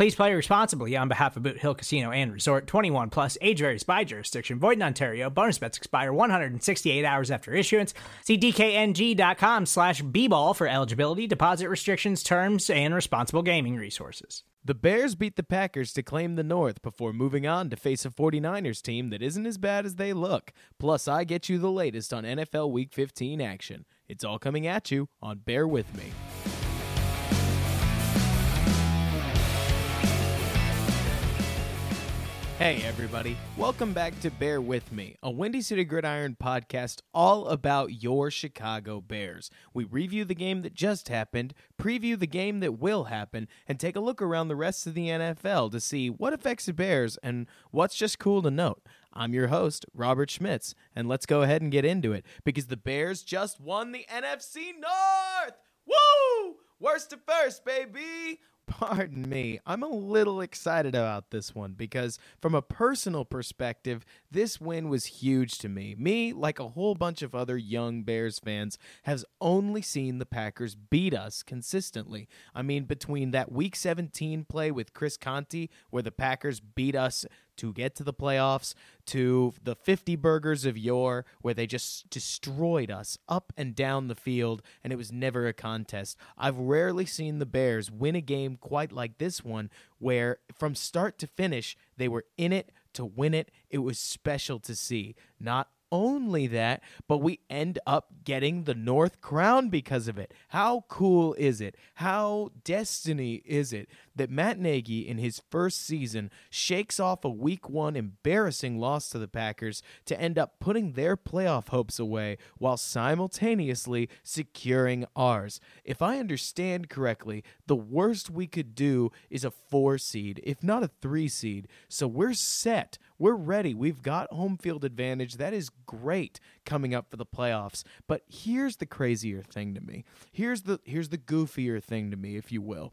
Please play responsibly on behalf of Boot Hill Casino and Resort 21 plus age varies by jurisdiction. Void in Ontario. Bonus bets expire 168 hours after issuance. See DKNG.com slash B-ball for eligibility, deposit restrictions, terms, and responsible gaming resources. The Bears beat the Packers to claim the North before moving on to face a 49ers team that isn't as bad as they look. Plus, I get you the latest on NFL Week 15 action. It's all coming at you on Bear With Me. Hey, everybody. Welcome back to Bear With Me, a Windy City Gridiron podcast all about your Chicago Bears. We review the game that just happened, preview the game that will happen, and take a look around the rest of the NFL to see what affects the Bears and what's just cool to note. I'm your host, Robert Schmitz, and let's go ahead and get into it because the Bears just won the NFC North! Woo! Worst to first, baby! Pardon me, I'm a little excited about this one because, from a personal perspective, this win was huge to me. Me, like a whole bunch of other young Bears fans, has only seen the Packers beat us consistently. I mean, between that Week 17 play with Chris Conte, where the Packers beat us to get to the playoffs to the 50 burgers of yore where they just destroyed us up and down the field and it was never a contest. I've rarely seen the Bears win a game quite like this one where from start to finish they were in it to win it. It was special to see. Not only that, but we end up getting the North Crown because of it. How cool is it? How destiny is it that Matt Nagy in his first season shakes off a week one embarrassing loss to the Packers to end up putting their playoff hopes away while simultaneously securing ours? If I understand correctly, the worst we could do is a four seed, if not a three seed. So we're set. We're ready. We've got home field advantage. That is great coming up for the playoffs. But here's the crazier thing to me. Here's the here's the goofier thing to me, if you will.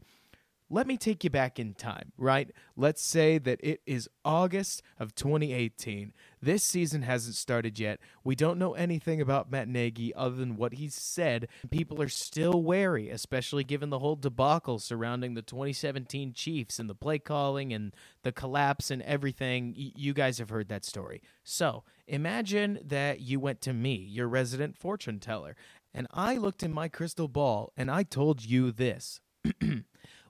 Let me take you back in time, right? Let's say that it is August of 2018. This season hasn't started yet. We don't know anything about Matt Nagy other than what he's said. People are still wary, especially given the whole debacle surrounding the 2017 Chiefs and the play calling and the collapse and everything. You guys have heard that story. So imagine that you went to me, your resident fortune teller, and I looked in my crystal ball and I told you this.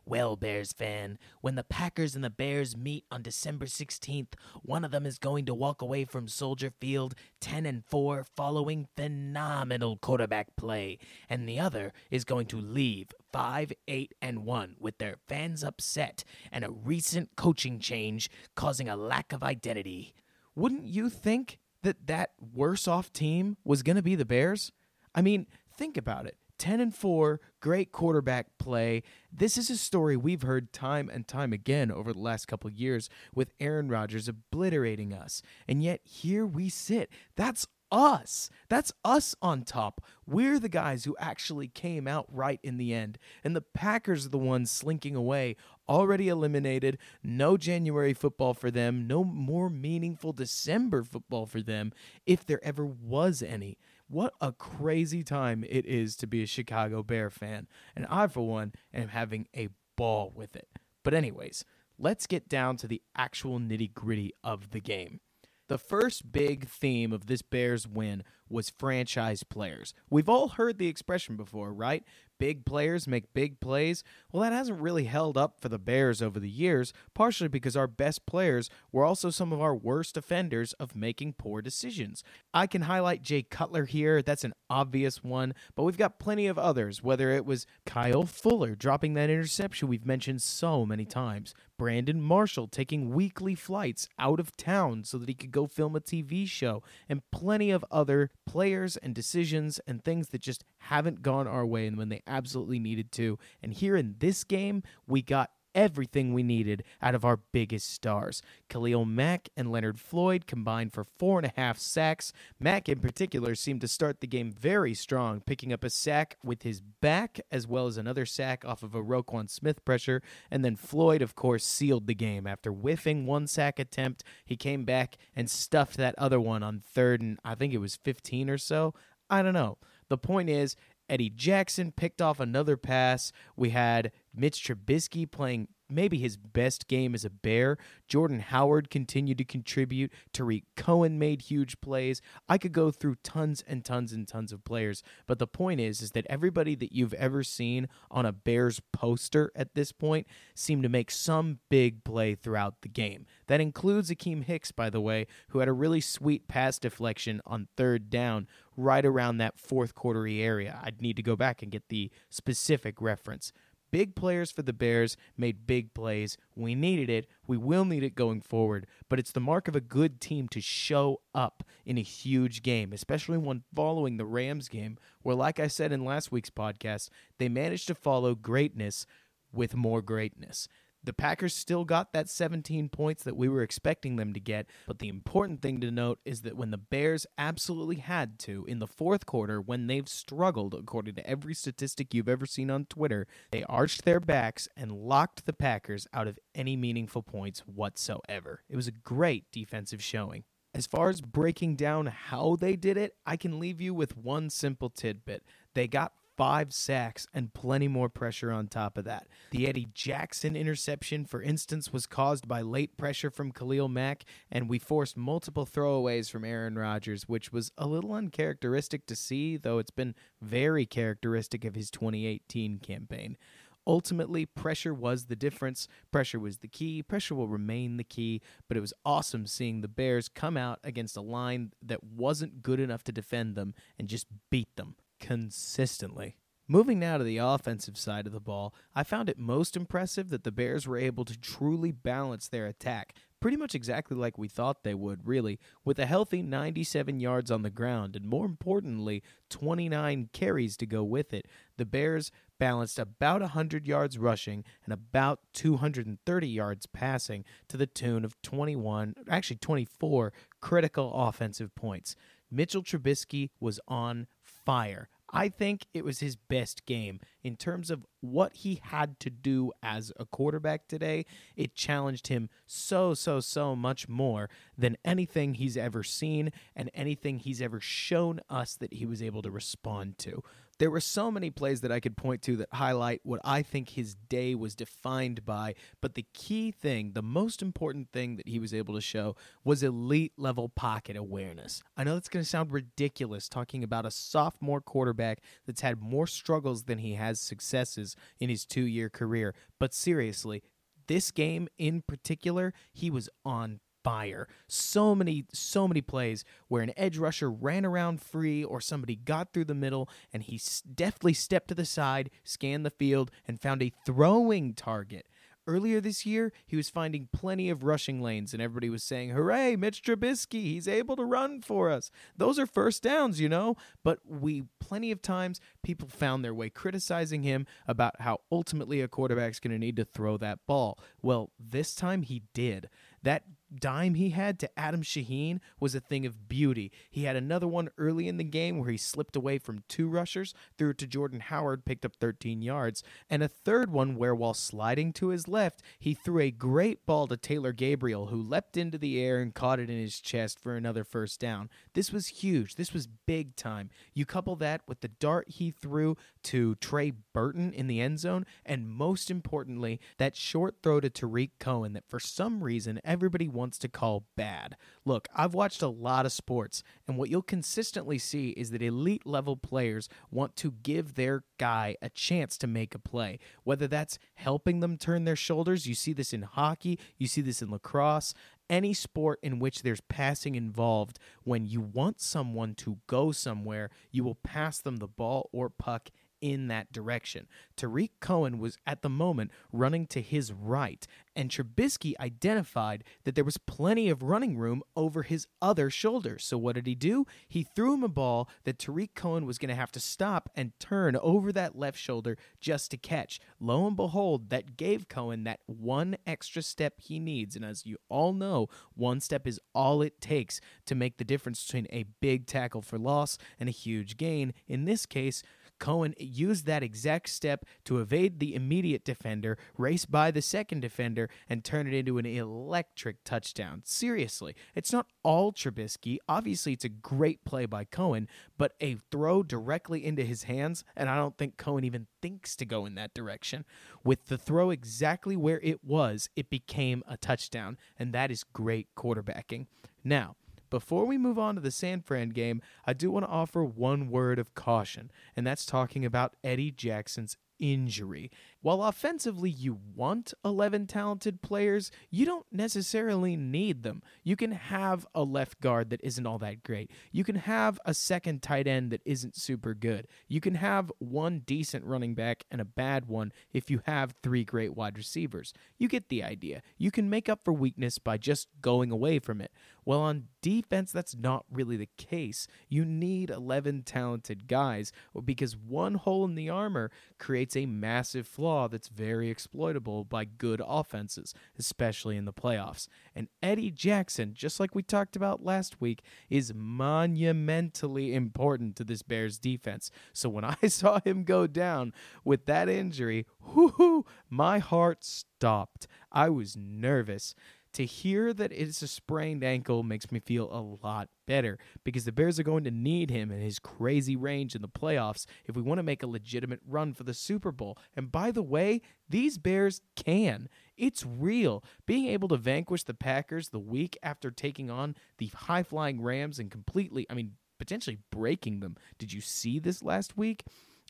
Well, Bears fan, when the Packers and the Bears meet on December 16th, one of them is going to walk away from Soldier Field 10 and 4 following phenomenal quarterback play, and the other is going to leave 5 8 and 1 with their fans upset and a recent coaching change causing a lack of identity. Wouldn't you think that that worse off team was going to be the Bears? I mean, think about it. 10 and 4, great quarterback play. This is a story we've heard time and time again over the last couple years with Aaron Rodgers obliterating us. And yet here we sit. That's us. That's us on top. We're the guys who actually came out right in the end. And the Packers are the ones slinking away, already eliminated. No January football for them, no more meaningful December football for them, if there ever was any. What a crazy time it is to be a Chicago Bear fan. And I, for one, am having a ball with it. But, anyways, let's get down to the actual nitty gritty of the game. The first big theme of this Bears win was franchise players. We've all heard the expression before, right? Big players make big plays. Well, that hasn't really held up for the Bears over the years, partially because our best players were also some of our worst offenders of making poor decisions. I can highlight Jay Cutler here, that's an obvious one, but we've got plenty of others, whether it was Kyle Fuller dropping that interception we've mentioned so many times, Brandon Marshall taking weekly flights out of town so that he could go film a TV show, and plenty of other players and decisions and things that just haven't gone our way and when they absolutely needed to. And here in this game, we got everything we needed out of our biggest stars. Khalil Mack and Leonard Floyd combined for four and a half sacks. Mack, in particular, seemed to start the game very strong, picking up a sack with his back as well as another sack off of a Roquan Smith pressure. And then Floyd, of course, sealed the game. After whiffing one sack attempt, he came back and stuffed that other one on third and I think it was 15 or so. I don't know. The point is, Eddie Jackson picked off another pass. We had Mitch Trubisky playing maybe his best game as a Bear. Jordan Howard continued to contribute. Tarik Cohen made huge plays. I could go through tons and tons and tons of players, but the point is is that everybody that you've ever seen on a Bears poster at this point seemed to make some big play throughout the game. That includes Akiem Hicks, by the way, who had a really sweet pass deflection on third down right around that fourth quartery area. I'd need to go back and get the specific reference. Big players for the Bears made big plays. We needed it. We will need it going forward. But it's the mark of a good team to show up in a huge game, especially one following the Rams game, where, like I said in last week's podcast, they managed to follow greatness with more greatness. The Packers still got that 17 points that we were expecting them to get, but the important thing to note is that when the Bears absolutely had to in the fourth quarter, when they've struggled, according to every statistic you've ever seen on Twitter, they arched their backs and locked the Packers out of any meaningful points whatsoever. It was a great defensive showing. As far as breaking down how they did it, I can leave you with one simple tidbit. They got five sacks, and plenty more pressure on top of that. The Eddie Jackson interception, for instance, was caused by late pressure from Khalil Mack, and we forced multiple throwaways from Aaron Rodgers, which was a little uncharacteristic to see, though it's been very characteristic of his 2018 campaign. Ultimately, pressure was the difference. Pressure was the key. Pressure will remain the key. But it was awesome seeing the Bears come out against a line that wasn't good enough to defend them and just beat them consistently. Moving now to the offensive side of the ball, I found it most impressive that the Bears were able to truly balance their attack, pretty much exactly like we thought they would, really, with a healthy 97 yards on the ground and more importantly, 29 carries to go with it. The Bears balanced about 100 yards rushing and about 230 yards passing to the tune of 21, actually 24 critical offensive points. Mitchell Trubisky was on fire. I think it was his best game in terms of what he had to do as a quarterback today. It challenged him so, so, so much more than anything he's ever seen and anything he's ever shown us that he was able to respond to. There were so many plays that I could point to that highlight what I think his day was defined by, but the key thing, the most important thing that he was able to show was elite level pocket awareness. I know that's going to sound ridiculous talking about a sophomore quarterback that's had more struggles than he has successes in his two year career, but seriously, this game in particular, he was on fire. So many, so many plays where an edge rusher ran around free or somebody got through the middle and he deftly stepped to the side, scanned the field, and found a throwing target. Earlier this year, he was finding plenty of rushing lanes, and everybody was saying, Hooray, Mitch Trubisky, he's able to run for us. Those are first downs, you know? But we, plenty of times, people found their way criticizing him about how ultimately a quarterback's going to need to throw that ball. Well, this time he did. That dime he had to Adam Shaheen was a thing of beauty. He had another one early in the game where he slipped away from two rushers, threw it to Jordan Howard, picked up 13 yards, and a third one where while sliding to his left, he threw a great ball to Taylor Gabriel, who leapt into the air and caught it in his chest for another first down. This was huge. This was big time. You couple that with the dart he threw to Trey Burton in the end zone, and most importantly, that short throw to Tarik Cohen that for some reason everybody wants to call bad. Look, I've watched a lot of sports, and what you'll consistently see is that elite level players want to give their guy a chance to make a play, whether that's helping them turn their shoulders. You see this in hockey, you see this in lacrosse, any sport in which there's passing involved, when you want someone to go somewhere, you will pass them the ball or puck in that direction. Tarik Cohen was at the moment running to his right, and Trubisky identified that there was plenty of running room over his other shoulder. So what did he do? He threw him a ball that Tarik Cohen was going to have to stop and turn over that left shoulder just to catch. Lo and behold, that gave Cohen that one extra step he needs. And as you all know, one step is all it takes to make the difference between a big tackle for loss and a huge gain. In this case, Cohen used that exact step to evade the immediate defender, race by the second defender, and turn it into an electric touchdown. Seriously, it's not all Trubisky. Obviously, it's a great play by Cohen, but a throw directly into his hands, and I don't think Cohen even thinks to go in that direction. With the throw exactly where it was, it became a touchdown, and that is great quarterbacking. Now, before we move on to the San Fran game, I do want to offer one word of caution, and that's talking about Eddie Jackson's injury. While offensively you want 11 talented players, you don't necessarily need them. You can have a left guard that isn't all that great. You can have a second tight end that isn't super good. You can have one decent running back and a bad one if you have three great wide receivers. You get the idea. You can make up for weakness by just going away from it. Well, on defense, that's not really the case. You need 11 talented guys because one hole in the armor creates a massive flaw that's very exploitable by good offenses, especially in the playoffs. And Eddie Jackson, just like we talked about last week, is monumentally important to this Bears defense. So when I saw him go down with that injury, whoo, my heart stopped. I was nervous to hear that it's a sprained ankle makes me feel a lot better because the Bears are going to need him and his crazy range in the playoffs if we want to make a legitimate run for the Super Bowl. And by the way, these Bears can. It's real. Being able to vanquish the Packers the week after taking on the high flying Rams and completely, I mean, potentially breaking them. Did you see this last week?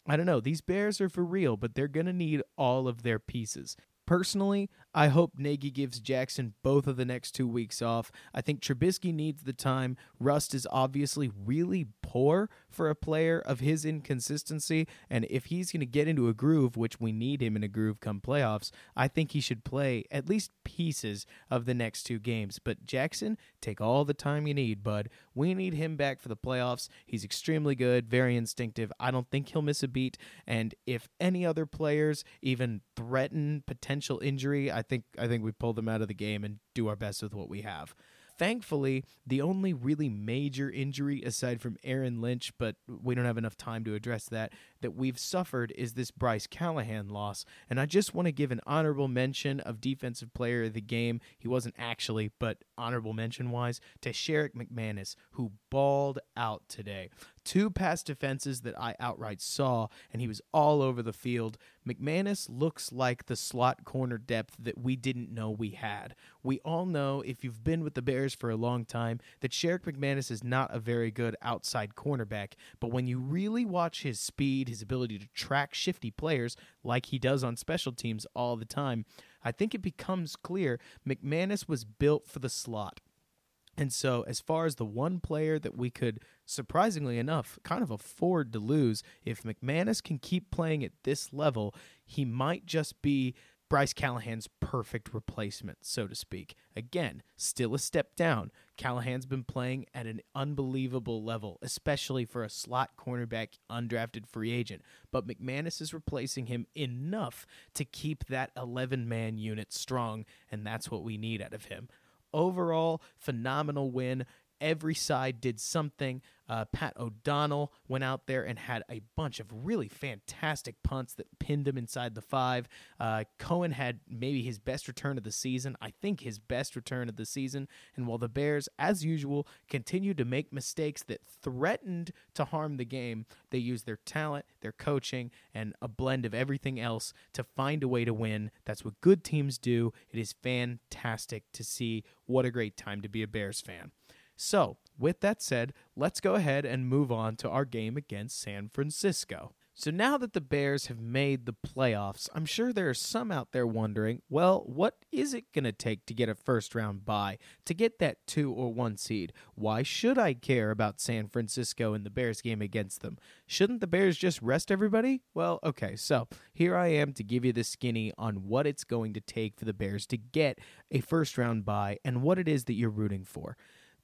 I don't know. These Bears are for real, but they're going to need all of their pieces. Personally, I hope Nagy gives Jackson both of the next two weeks off. I think Trubisky needs the time. Rust is obviously really poor for a player of his inconsistency, and if he's going to get into a groove, which we need him in a groove come playoffs, I think he should play at least pieces of the next two games. But Jackson, take all the time you need, bud. We need him back for the playoffs. He's extremely good, very instinctive. I don't think he'll miss a beat, and if any other players even threaten potential injury, I think I think we pull them out of the game and do our best with what we have. Thankfully, the only really major injury aside from Aaron Lynch, but we don't have enough time to address that, that we've suffered is this Bryce Callahan loss. And I just want to give an honorable mention of defensive player of the game. He wasn't actually, but honorable mention wise, to Sherrick McManis, who balled out today. Two pass defenses that I outright saw, and he was all over the field. McManis looks like the slot corner depth that we didn't know we had. We all know, if you've been with the Bears for a long time, that Sherrick McManis is not a very good outside cornerback, but when you really watch his speed, his ability to track shifty players like he does on special teams all the time, I think it becomes clear McManis was built for the slot. And so, as far as the one player that we could, surprisingly enough, kind of afford to lose, if McManis can keep playing at this level, he might just be Bryce Callahan's perfect replacement, so to speak. Again, still a step down. Callahan's been playing at an unbelievable level, especially for a slot cornerback undrafted free agent. But McManis is replacing him enough to keep that 11 man unit strong, and that's what we need out of him overall phenomenal win Every side did something. Uh, Pat O'Donnell went out there and had a bunch of really fantastic punts that pinned him inside the five. Uh, Cohen had maybe his best return of the season. I think his best return of the season. And while the Bears, as usual, continued to make mistakes that threatened to harm the game, they used their talent, their coaching, and a blend of everything else to find a way to win. That's what good teams do. It is fantastic to see. What a great time to be a Bears fan. So, with that said, let's go ahead and move on to our game against San Francisco. So now that the Bears have made the playoffs, I'm sure there are some out there wondering, well, what is it going to take to get a first round bye, to get that 2 or 1 seed? Why should I care about San Francisco and the Bears game against them? Shouldn't the Bears just rest everybody? Well, okay, so here I am to give you the skinny on what it's going to take for the Bears to get a first round bye and what it is that you're rooting for.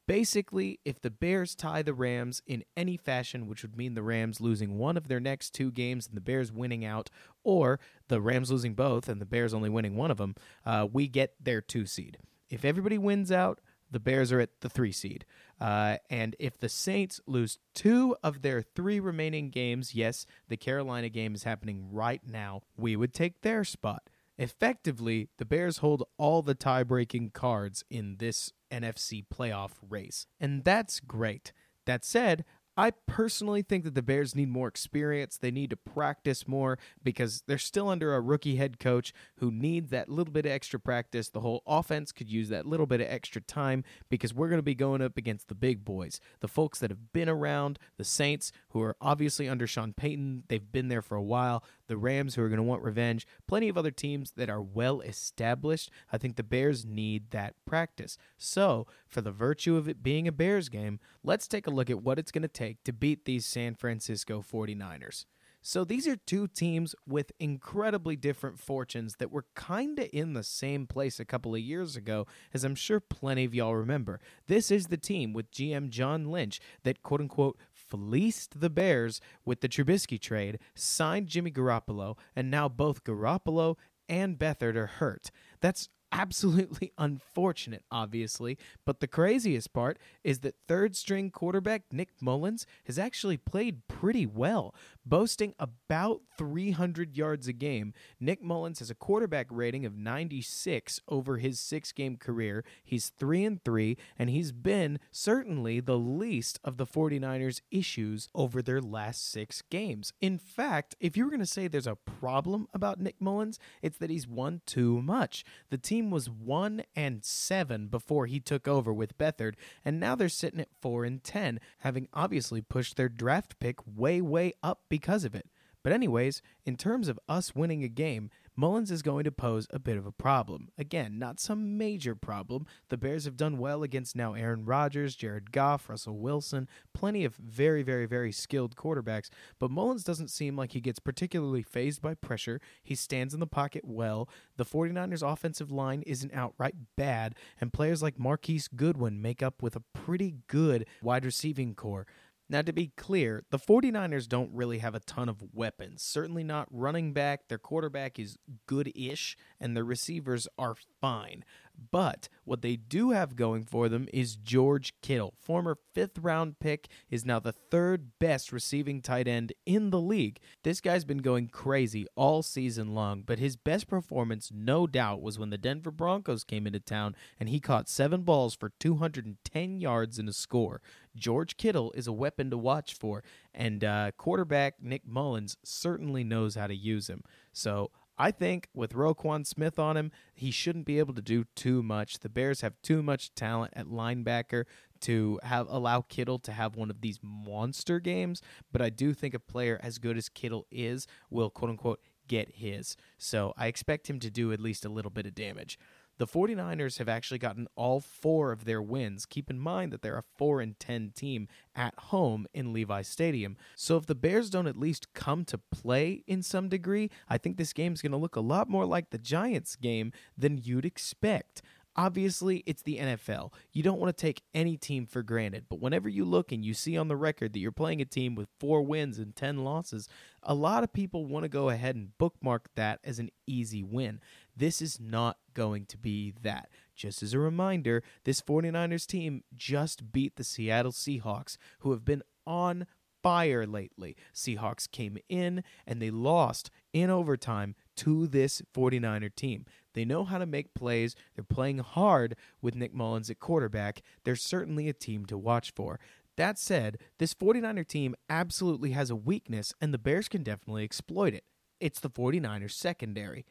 Basically, if the Bears tie the Rams in any fashion, which would mean the Rams losing one of their next two games and the Bears winning out, or the Rams losing both and the Bears only winning one of them, uh, we get their two seed. If everybody wins out, the Bears are at the three seed. Uh, and if the Saints lose two of their three remaining games, yes, the Carolina game is happening right now, we would take their spot. Effectively, the Bears hold all the tie breaking cards in this NFC playoff race. And that's great. That said, I personally think that the Bears need more experience. They need to practice more because they're still under a rookie head coach who needs that little bit of extra practice. The whole offense could use that little bit of extra time because we're going to be going up against the big boys, the folks that have been around, the Saints, who are obviously under Sean Payton. They've been there for a while the Rams, who are going to want revenge, plenty of other teams that are well established. I think the Bears need that practice. So, for the virtue of it being a Bears game, let's take a look at what it's going to take to beat these San Francisco 49ers. So these are two teams with incredibly different fortunes that were kind of in the same place a couple of years ago, as I'm sure plenty of y'all remember. This is the team with GM John Lynch that quote unquote fleeced the Bears with the Trubisky trade, signed Jimmy Garoppolo, and now both Garoppolo and Beathard are hurt. That's absolutely unfortunate, obviously. But the craziest part is that third string quarterback Nick Mullens has actually played pretty well, boasting about 300 yards a game. Nick Mullens has a quarterback rating of 96 over his six game career. He's 3 and 3, and he's been certainly the least of the 49ers' issues over their last six games. In fact, if you were going to say there's a problem about Nick Mullens, it's that he's won too much. The team was one and seven before he took over with Beathard, and now they're sitting at four and ten, having obviously pushed their draft pick way, way up because of it. But anyways, in terms of us winning a game, Mullens is going to pose a bit of a problem. Again, not some major problem. The Bears have done well against now Aaron Rodgers, Jared Goff, Russell Wilson, plenty of very, very, very skilled quarterbacks, but Mullens doesn't seem like he gets particularly fazed by pressure. He stands in the pocket well. The 49ers offensive line isn't outright bad, and players like Marquise Goodwin make up with a pretty good wide receiving corps. Now, to be clear, the 49ers don't really have a ton of weapons. Certainly not running back. Their quarterback is good ish, and their receivers are fine. But what they do have going for them is George Kittle, former fifth round pick, is now the third best receiving tight end in the league. This guy's been going crazy all season long, but his best performance, no doubt, was when the Denver Broncos came into town and he caught seven balls for 210 yards and a score. George Kittle is a weapon to watch for, and uh, quarterback Nick Mullens certainly knows how to use him. So I think with Roquan Smith on him, he shouldn't be able to do too much. The Bears have too much talent at linebacker to have allow Kittle to have one of these monster games, but I do think a player as good as Kittle is will quote unquote get his. So I expect him to do at least a little bit of damage. The 49ers have actually gotten all four of their wins. Keep in mind that they're a 4 and 10 team at home in Levi Stadium. So if the Bears don't at least come to play in some degree, I think this game's going to look a lot more like the Giants game than you'd expect. Obviously, it's the NFL. You don't want to take any team for granted, but whenever you look and you see on the record that you're playing a team with four wins and 10 losses, a lot of people want to go ahead and bookmark that as an easy win. This is not going to be that. Just as a reminder, this 49ers team just beat the Seattle Seahawks, who have been on fire lately. Seahawks came in and they lost in overtime to this 49er team. They know how to make plays. They're playing hard with Nick Mullens at quarterback. They're certainly a team to watch for. That said, this 49er team absolutely has a weakness, and the Bears can definitely exploit it. It's the 49ers secondary.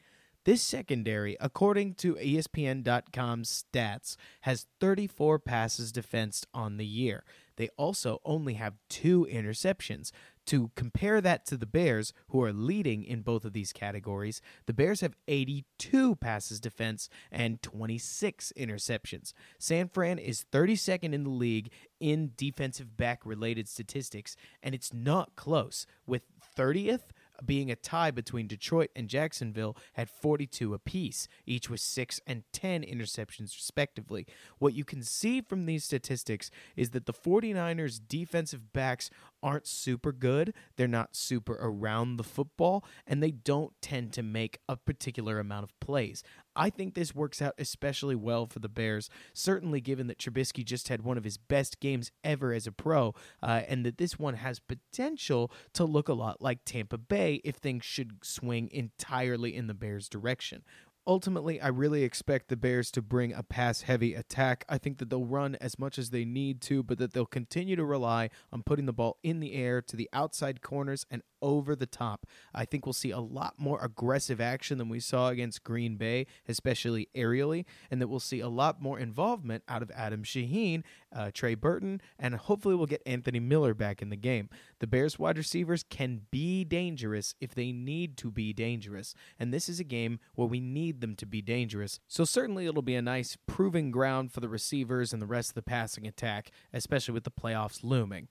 This secondary, according to ESPN.com's stats, has 34 passes defensed on the year. They also only have two interceptions. To compare that to the Bears, who are leading in both of these categories, the Bears have 82 passes defense and 26 interceptions. San Fran is 32nd in the league in defensive back related statistics, and it's not close, with 30th being a tie between Detroit and Jacksonville at 42 apiece, each with 6 and 10 interceptions respectively. What you can see from these statistics is that the 49ers defensive backs aren't super good, they're not super around the football, and they don't tend to make a particular amount of plays. I think this works out especially well for the Bears, certainly given that Trubisky just had one of his best games ever as a pro, uh, and that this one has potential to look a lot like Tampa Bay if things should swing entirely in the Bears' direction. Ultimately, I really expect the Bears to bring a pass heavy attack. I think that they'll run as much as they need to, but that they'll continue to rely on putting the ball in the air to the outside corners and over the top. I think we'll see a lot more aggressive action than we saw against Green Bay, especially aerially, and that we'll see a lot more involvement out of Adam Shaheen, uh, Trey Burton, and hopefully we'll get Anthony Miller back in the game. The Bears wide receivers can be dangerous if they need to be dangerous, and this is a game where we need them to be dangerous. So certainly it'll be a nice proving ground for the receivers and the rest of the passing attack, especially with the playoffs looming.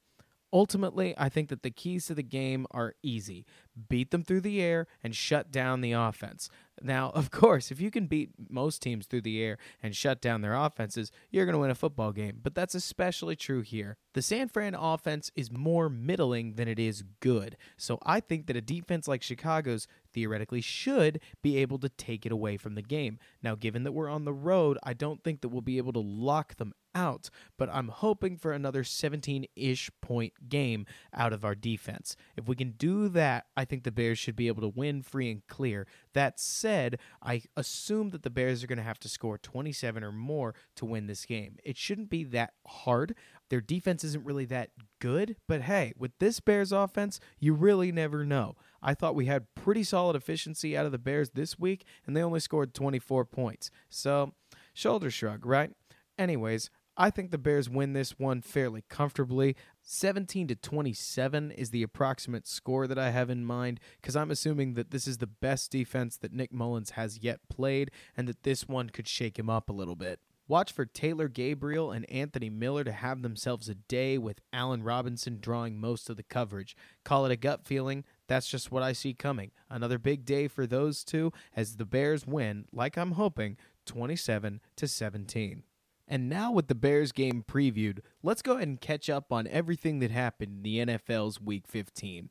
Ultimately, I think that the keys to the game are easy beat them through the air and shut down the offense. Now, of course, if you can beat most teams through the air and shut down their offenses, you're going to win a football game, but that's especially true here. The San Fran offense is more middling than it is good, so I think that a defense like Chicago's theoretically should be able to take it away from the game. Now, given that we're on the road, I don't think that we'll be able to lock them out, but I'm hoping for another 17 ish point game out of our defense. If we can do that, I think the Bears should be able to win free and clear. That said, I assume that the Bears are going to have to score 27 or more to win this game. It shouldn't be that hard. Their defense isn't really that good, but hey, with this Bears offense, you really never know. I thought we had pretty solid efficiency out of the Bears this week, and they only scored 24 points. So, shoulder shrug, right? Anyways, I think the Bears win this one fairly comfortably. 17 to 27 is the approximate score that I have in mind because I'm assuming that this is the best defense that Nick Mullens has yet played and that this one could shake him up a little bit. Watch for Taylor Gabriel and Anthony Miller to have themselves a day with Allen Robinson drawing most of the coverage. Call it a gut feeling. That's just what I see coming. Another big day for those two as the Bears win, like I'm hoping, 27 to 17. And now, with the Bears game previewed, let's go ahead and catch up on everything that happened in the NFL's Week 15.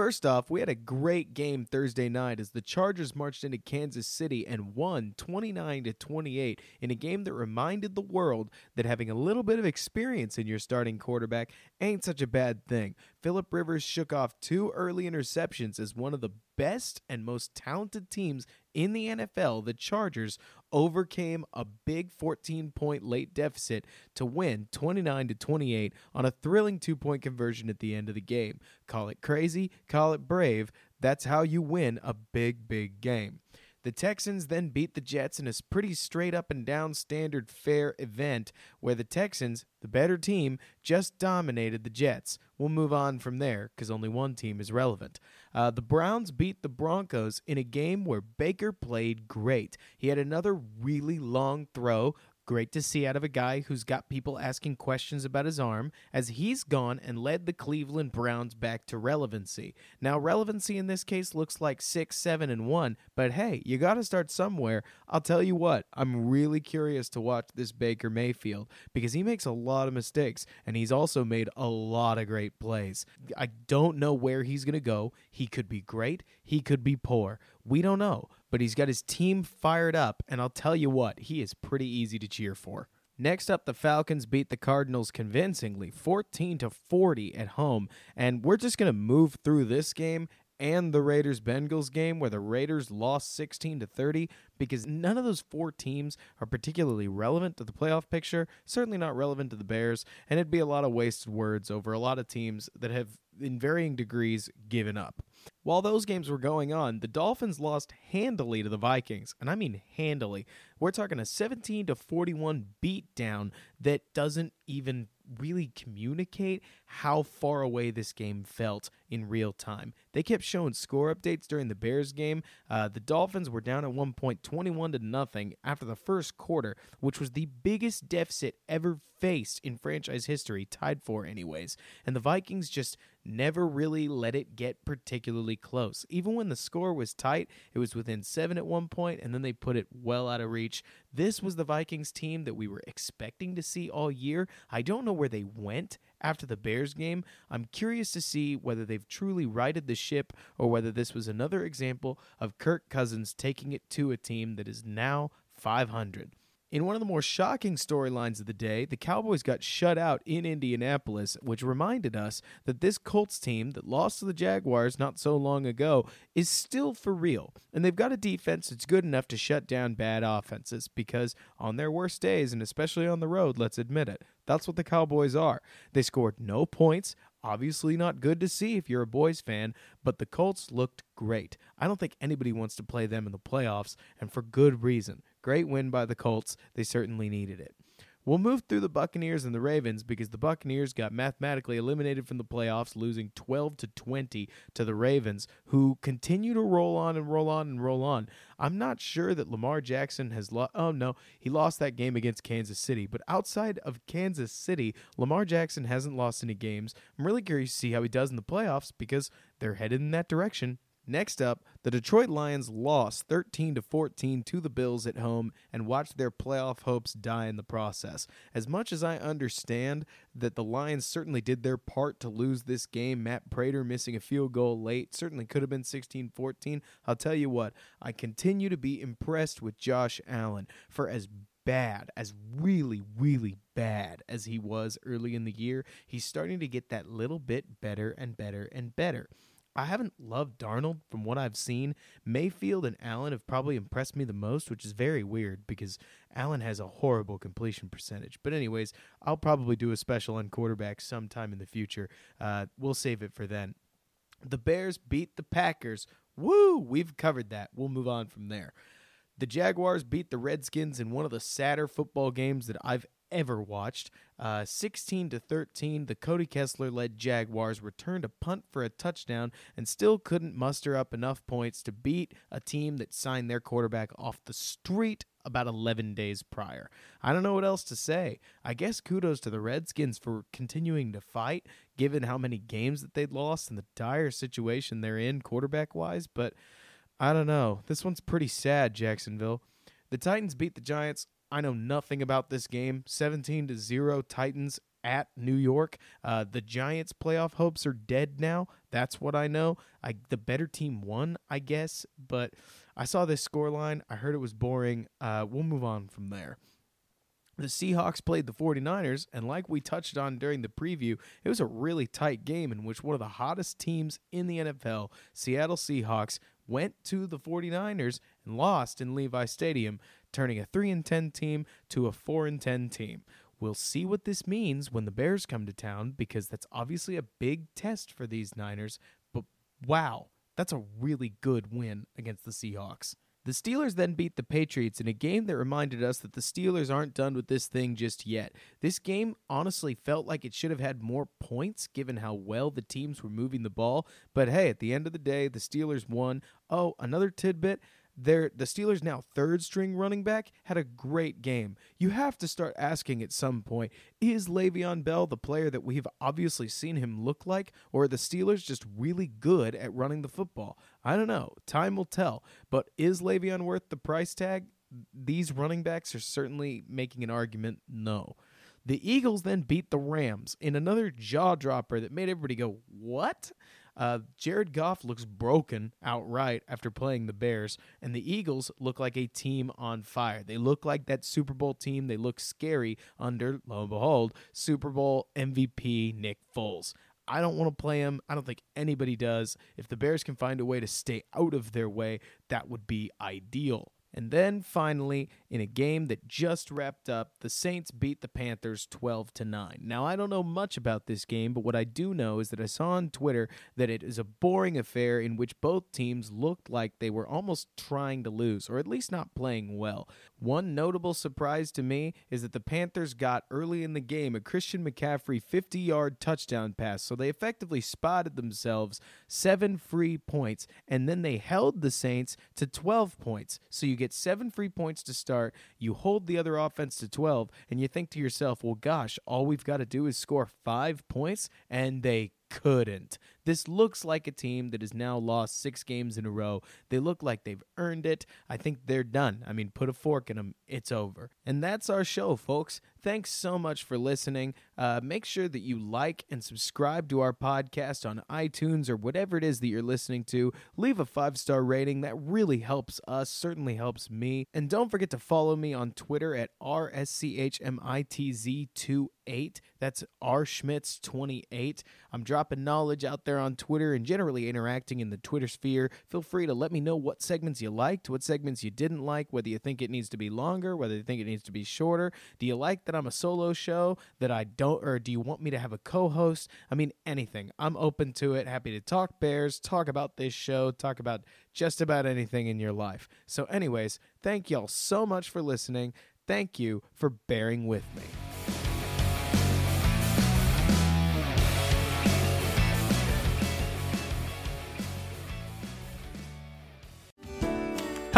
First off, we had a great game Thursday night as the Chargers marched into Kansas City and won 29 to 28 in a game that reminded the world that having a little bit of experience in your starting quarterback ain't such a bad thing. Philip Rivers shook off two early interceptions as one of the best and most talented teams in the NFL, the Chargers overcame a big 14 point late deficit to win 29 to 28 on a thrilling two point conversion at the end of the game. Call it crazy, call it brave. That's how you win a big, big game. The Texans then beat the Jets in a pretty straight up and down standard fare event where the Texans, the better team, just dominated the Jets. We'll move on from there because only one team is relevant. Uh, the Browns beat the Broncos in a game where Baker played great. He had another really long throw Great to see out of a guy who's got people asking questions about his arm, as he's gone and led the Cleveland Browns back to relevancy. Now, relevancy in this case looks like 6, 7, and 1, but hey, you got to start somewhere. I'll tell you what, I'm really curious to watch this Baker Mayfield because he makes a lot of mistakes and he's also made a lot of great plays. I don't know where he's going to go. He could be great, he could be poor We don't know, but he's got his team fired up, and I'll tell you what, he is pretty easy to cheer for. Next up, the Falcons beat the Cardinals convincingly, 14 to 40 at home, and we're just going to move through this game and the Raiders Bengals game where the Raiders lost 16 to 30 because none of those four teams are particularly relevant to the playoff picture, certainly not relevant to the Bears, and it'd be a lot of wasted words over a lot of teams that have in varying degrees given up. While those games were going on, the Dolphins lost handily to the Vikings, and I mean handily. We're talking a 17 to 41 beatdown that doesn't even really communicate how far away this game felt in real time. They kept showing score updates during the Bears game. Uh, the Dolphins were down at one point 21 to nothing after the first quarter, which was the biggest deficit ever faced in franchise history, tied for anyways. And the Vikings just never really let it get particularly close. Even when the score was tight, it was within seven at one point, and then they put it well out of reach. This was the Vikings team that we were expecting to see all year. I don't know where they went after the Bears game. I'm curious to see whether they've truly righted the ship or whether this was another example of Kirk Cousins taking it to a team that is now 500. In one of the more shocking storylines of the day, the Cowboys got shut out in Indianapolis, which reminded us that this Colts team that lost to the Jaguars not so long ago is still for real. And they've got a defense that's good enough to shut down bad offenses because on their worst days, and especially on the road, let's admit it, that's what the Cowboys are. They scored no points. Obviously, not good to see if you're a boys fan, but the Colts looked great. I don't think anybody wants to play them in the playoffs, and for good reason. Great win by the Colts. They certainly needed it. We'll move through the Buccaneers and the Ravens because the Buccaneers got mathematically eliminated from the playoffs, losing 12 to 20 to the Ravens, who continue to roll on and roll on and roll on. I'm not sure that Lamar Jackson has lost. Oh, no, he lost that game against Kansas City. But outside of Kansas City, Lamar Jackson hasn't lost any games. I'm really curious to see how he does in the playoffs because they're headed in that direction. Next up, the Detroit Lions lost 13 to 14 to the Bills at home and watched their playoff hopes die in the process. As much as I understand that the Lions certainly did their part to lose this game, Matt Prater missing a field goal late certainly could have been 16-14. I'll tell you what, I continue to be impressed with Josh Allen for as bad, as really, really bad as he was early in the year, he's starting to get that little bit better and better and better. I haven't loved Darnold from what I've seen. Mayfield and Allen have probably impressed me the most, which is very weird because Allen has a horrible completion percentage. But, anyways, I'll probably do a special on quarterbacks sometime in the future. Uh, we'll save it for then. The Bears beat the Packers. Woo! We've covered that. We'll move on from there. The Jaguars beat the Redskins in one of the sadder football games that I've ever watched. Uh, 16 to 13, the Cody Kessler led Jaguars returned a punt for a touchdown and still couldn't muster up enough points to beat a team that signed their quarterback off the street about 11 days prior. I don't know what else to say. I guess kudos to the Redskins for continuing to fight, given how many games that they'd lost and the dire situation they're in quarterback wise, but I don't know. This one's pretty sad, Jacksonville. The Titans beat the Giants I know nothing about this game. 17 to 0 Titans at New York. Uh, the Giants' playoff hopes are dead now. That's what I know. I the better team won, I guess, but I saw this score line. I heard it was boring. Uh, we'll move on from there. The Seahawks played the 49ers, and like we touched on during the preview, it was a really tight game in which one of the hottest teams in the NFL, Seattle Seahawks, went to the 49ers and lost in Levi Stadium turning a 3 and 10 team to a 4 and 10 team. We'll see what this means when the Bears come to town because that's obviously a big test for these Niners, but wow, that's a really good win against the Seahawks. The Steelers then beat the Patriots in a game that reminded us that the Steelers aren't done with this thing just yet. This game honestly felt like it should have had more points given how well the teams were moving the ball, but hey, at the end of the day, the Steelers won. Oh, another tidbit the Steelers now third string running back had a great game. You have to start asking at some point, is Le'Veon Bell the player that we've obviously seen him look like, or are the Steelers just really good at running the football? I don't know. Time will tell. But is Le'Veon worth the price tag? These running backs are certainly making an argument no. The Eagles then beat the Rams in another jaw dropper that made everybody go, What? Uh, Jared Goff looks broken outright after playing the Bears, and the Eagles look like a team on fire. They look like that Super Bowl team. They look scary under, lo and behold, Super Bowl MVP Nick Foles. I don't want to play him. I don't think anybody does. If the Bears can find a way to stay out of their way, that would be ideal. And then finally, in a game that just wrapped up, the Saints beat the Panthers 12 to 9. Now, I don't know much about this game, but what I do know is that I saw on Twitter that it is a boring affair in which both teams looked like they were almost trying to lose, or at least not playing well. One notable surprise to me is that the Panthers got early in the game a Christian McCaffrey 50 yard touchdown pass, so they effectively spotted themselves seven free points, and then they held the Saints to 12 points. So you get seven free points to start, you hold the other offense to 12, and you think to yourself, well, gosh, all we've got to do is score five points, and they couldn't. This looks like a team that has now lost six games in a row. They look like they've earned it. I think they're done. I mean, put a fork in them. It's over. And that's our show, folks. Thanks so much for listening. Uh, make sure that you like and subscribe to our podcast on iTunes or whatever it is that you're listening to. Leave a five star rating. That really helps us, certainly helps me. And don't forget to follow me on Twitter at RSCHMITZ28. That's R Schmitz28. I'm dropping knowledge out there on Twitter and generally interacting in the Twitter sphere. Feel free to let me know what segments you liked, what segments you didn't like, whether you think it needs to be longer, whether you think it needs to be shorter. Do you like that I'm a solo show that I don't, or do you want me to have a co host? I mean, anything. I'm open to it. Happy to talk Bears, talk about this show, talk about just about anything in your life. So, anyways, thank y'all so much for listening. Thank you for bearing with me.